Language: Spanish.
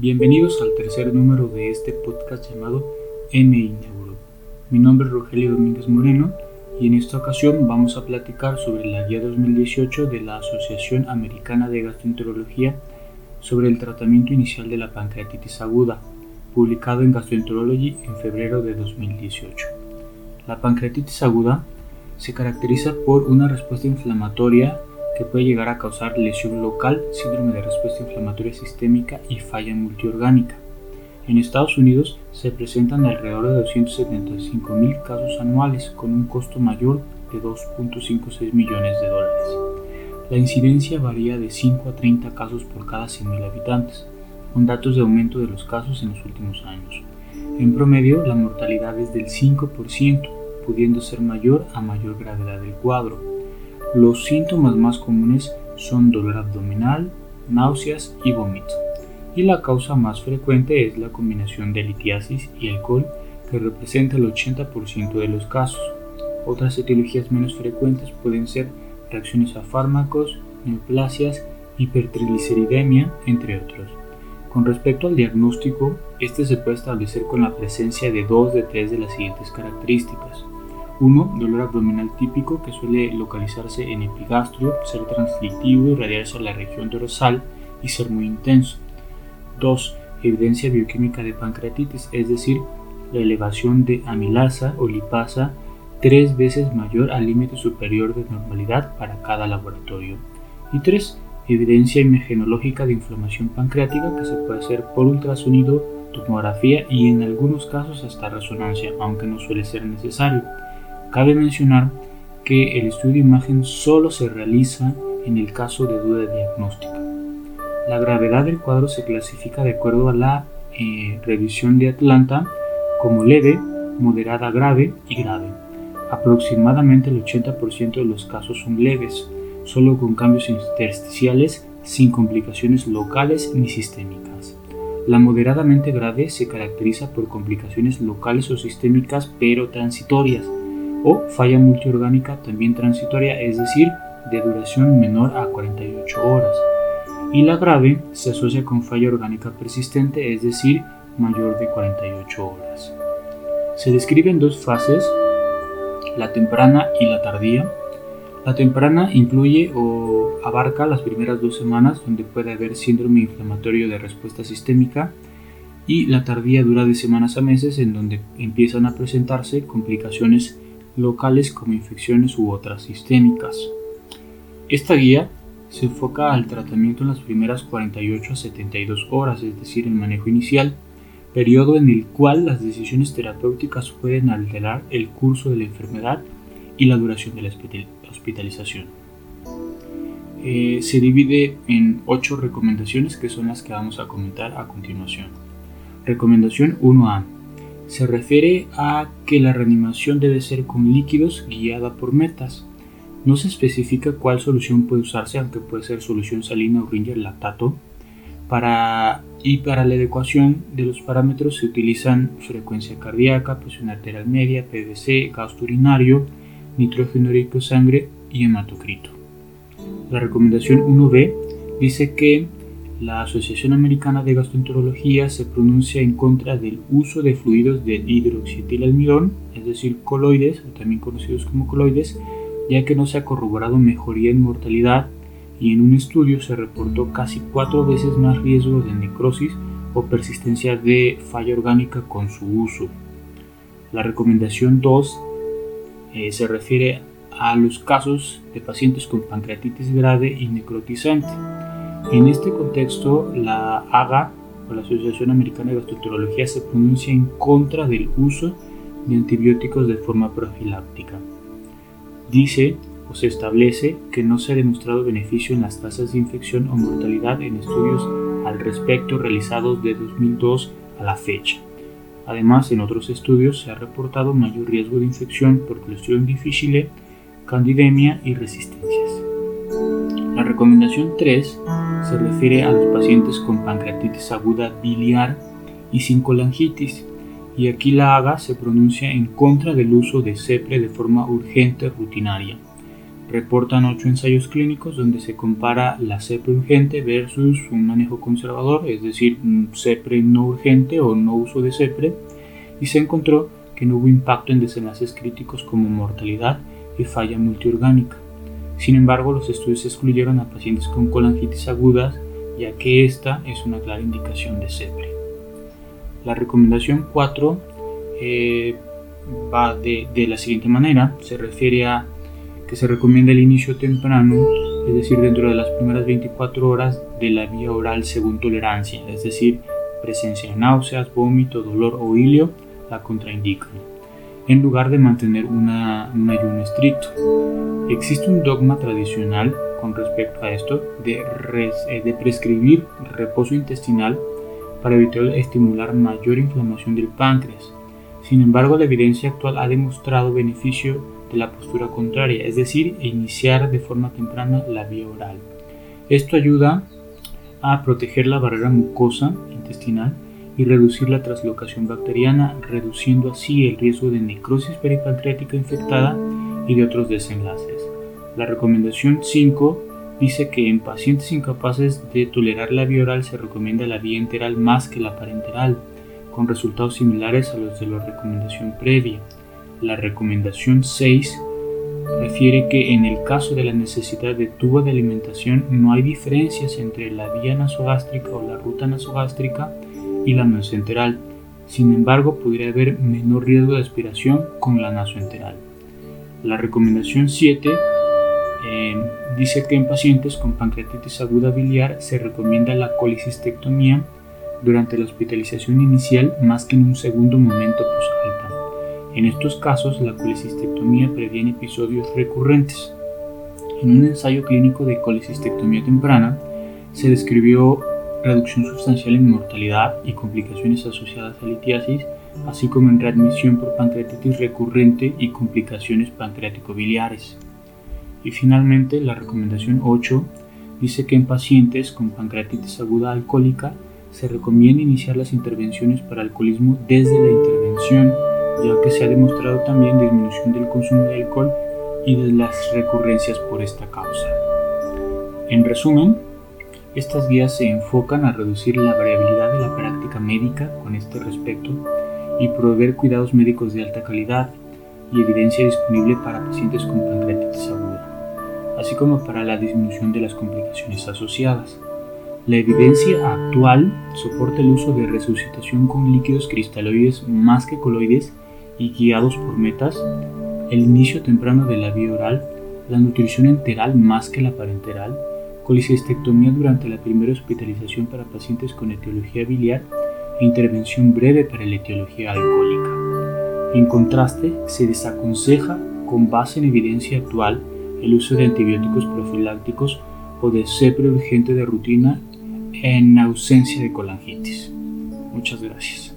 Bienvenidos al tercer número de este podcast llamado MI Neuro. Mi nombre es Rogelio Domínguez Moreno y en esta ocasión vamos a platicar sobre la guía 2018 de la Asociación Americana de Gastroenterología sobre el tratamiento inicial de la pancreatitis aguda, publicado en Gastroenterology en febrero de 2018. La pancreatitis aguda se caracteriza por una respuesta inflamatoria que puede llegar a causar lesión local, síndrome de respuesta inflamatoria sistémica y falla multiorgánica. En Estados Unidos se presentan alrededor de 275 mil casos anuales con un costo mayor de 2.56 millones de dólares. La incidencia varía de 5 a 30 casos por cada 100.000 habitantes, con datos de aumento de los casos en los últimos años. En promedio, la mortalidad es del 5%, pudiendo ser mayor a mayor gravedad del cuadro. Los síntomas más comunes son dolor abdominal, náuseas y vómito. Y la causa más frecuente es la combinación de litiasis y alcohol, que representa el 80% de los casos. Otras etiologías menos frecuentes pueden ser reacciones a fármacos, neoplasias, hipertrigliceridemia, entre otros. Con respecto al diagnóstico, este se puede establecer con la presencia de dos de tres de las siguientes características. 1. Dolor abdominal típico que suele localizarse en epigastrio, ser transitivo, irradiarse a la región dorsal y ser muy intenso. 2. Evidencia bioquímica de pancreatitis, es decir, la elevación de amilasa o lipasa tres veces mayor al límite superior de normalidad para cada laboratorio. Y 3. Evidencia imagenológica de inflamación pancreática que se puede hacer por ultrasonido, tomografía y en algunos casos hasta resonancia, aunque no suele ser necesario. Cabe mencionar que el estudio de imagen solo se realiza en el caso de duda diagnóstica. La gravedad del cuadro se clasifica de acuerdo a la eh, revisión de Atlanta como leve, moderada grave y grave. Aproximadamente el 80% de los casos son leves, solo con cambios intersticiales sin complicaciones locales ni sistémicas. La moderadamente grave se caracteriza por complicaciones locales o sistémicas pero transitorias, o falla multiorgánica también transitoria, es decir, de duración menor a 48 horas. Y la grave se asocia con falla orgánica persistente, es decir, mayor de 48 horas. Se describen dos fases, la temprana y la tardía. La temprana incluye o abarca las primeras dos semanas donde puede haber síndrome inflamatorio de respuesta sistémica y la tardía dura de semanas a meses en donde empiezan a presentarse complicaciones locales como infecciones u otras sistémicas. Esta guía se enfoca al tratamiento en las primeras 48 a 72 horas, es decir, el manejo inicial, periodo en el cual las decisiones terapéuticas pueden alterar el curso de la enfermedad y la duración de la hospitalización. Eh, se divide en 8 recomendaciones que son las que vamos a comentar a continuación. Recomendación 1A se refiere a que la reanimación debe ser con líquidos guiada por metas. No se especifica cuál solución puede usarse, aunque puede ser solución salina o Ringer lactato. Para, y para la adecuación de los parámetros se utilizan frecuencia cardíaca, presión arterial media, PVC, gasto urinario, nitrógeno rico sangre y hematocrito. La recomendación 1B dice que la Asociación Americana de Gastroenterología se pronuncia en contra del uso de fluidos de hidroxietilalmidón, es decir, coloides, también conocidos como coloides, ya que no se ha corroborado mejoría en mortalidad y en un estudio se reportó casi cuatro veces más riesgo de necrosis o persistencia de falla orgánica con su uso. La recomendación 2 eh, se refiere a los casos de pacientes con pancreatitis grave y necrotizante en este contexto, la AGA, o la Asociación Americana de Gastroenterología, se pronuncia en contra del uso de antibióticos de forma profiláctica. Dice o se establece que no se ha demostrado beneficio en las tasas de infección o mortalidad en estudios al respecto realizados de 2002 a la fecha. Además, en otros estudios se ha reportado mayor riesgo de infección por Clostridium difficile, candidemia y resistencias. La recomendación 3 se refiere a los pacientes con pancreatitis aguda biliar y sin colangitis, y aquí la AGA se pronuncia en contra del uso de CEPRE de forma urgente rutinaria. reportan ocho ensayos clínicos donde se compara la CEPRE urgente versus un manejo conservador, es decir, un CEPRE no urgente o no uso de CEPRE, y se encontró que no hubo impacto en desenlaces críticos como mortalidad y falla multiorgánica. Sin embargo, los estudios excluyeron a pacientes con colangitis agudas, ya que esta es una clara indicación de CEPRE. La recomendación 4 eh, va de, la siguiente manera, se refiere a que se recomienda el inicio temprano, es decir, dentro de las primeras 24 horas de la vía oral según tolerancia, es decir, presencia de náuseas, vómito, dolor o ilio, la contraindican, en lugar de mantener una, un ayuno estricto. Existe un dogma tradicional con respecto a esto de, eh, de prescribir reposo intestinal para evitar estimular mayor inflamación del páncreas. Sin embargo, la evidencia actual ha demostrado beneficio de la postura contraria, es decir, iniciar de forma temprana la vía oral. Esto ayuda a proteger la barrera mucosa intestinal y reducir la translocación bacteriana, reduciendo así el riesgo de necrosis peripancreática infectada y de otros desenlaces. La recomendación 5 dice que en pacientes incapaces de tolerar la vía oral se recomienda la vía enteral más que la parenteral, con resultados similares a los de la recomendación previa. La recomendación 6 refiere que en el caso de la necesidad de tubo de alimentación no hay diferencias entre la vía nasogástrica o la ruta nasogástrica y la nasoenteral. Sin embargo, podría haber menor riesgo de aspiración con la nasoenteral. La recomendación 7 eh, dice que en pacientes con pancreatitis aguda biliar se recomienda la colicistectomía durante la hospitalización inicial más que en un segundo momento posalta. En estos casos, la colecistectomía previene episodios recurrentes. En un ensayo clínico de colecistectomía temprana, se describió reducción sustancial en mortalidad y complicaciones asociadas a litiasis, así como en readmisión por pancreatitis recurrente y complicaciones pancreático-biliares. Y finalmente, la recomendación 8 dice que en pacientes con pancreatitis aguda alcohólica se recomienda iniciar las intervenciones para alcoholismo desde la intervención ya que se ha demostrado también disminución del consumo de alcohol y de las recurrencias por esta causa. En resumen, estas guías se enfocan a reducir la variabilidad de la práctica médica con este respecto y proveer cuidados médicos de alta calidad y evidencia disponible para pacientes con pancreatitis aguda, así como para la disminución de las complicaciones asociadas. La evidencia actual soporta el uso de resucitación con líquidos cristaloides más que coloides y guiados por metas, el inicio temprano de la vía oral, la nutrición enteral más que la parenteral, colicistectomía durante la primera hospitalización para pacientes con etiología biliar e intervención breve para la etiología alcohólica. En contraste, se desaconseja, con base en evidencia actual, el uso de antibióticos profilácticos o de CEPRE urgente de rutina en ausencia de colangitis. Muchas gracias.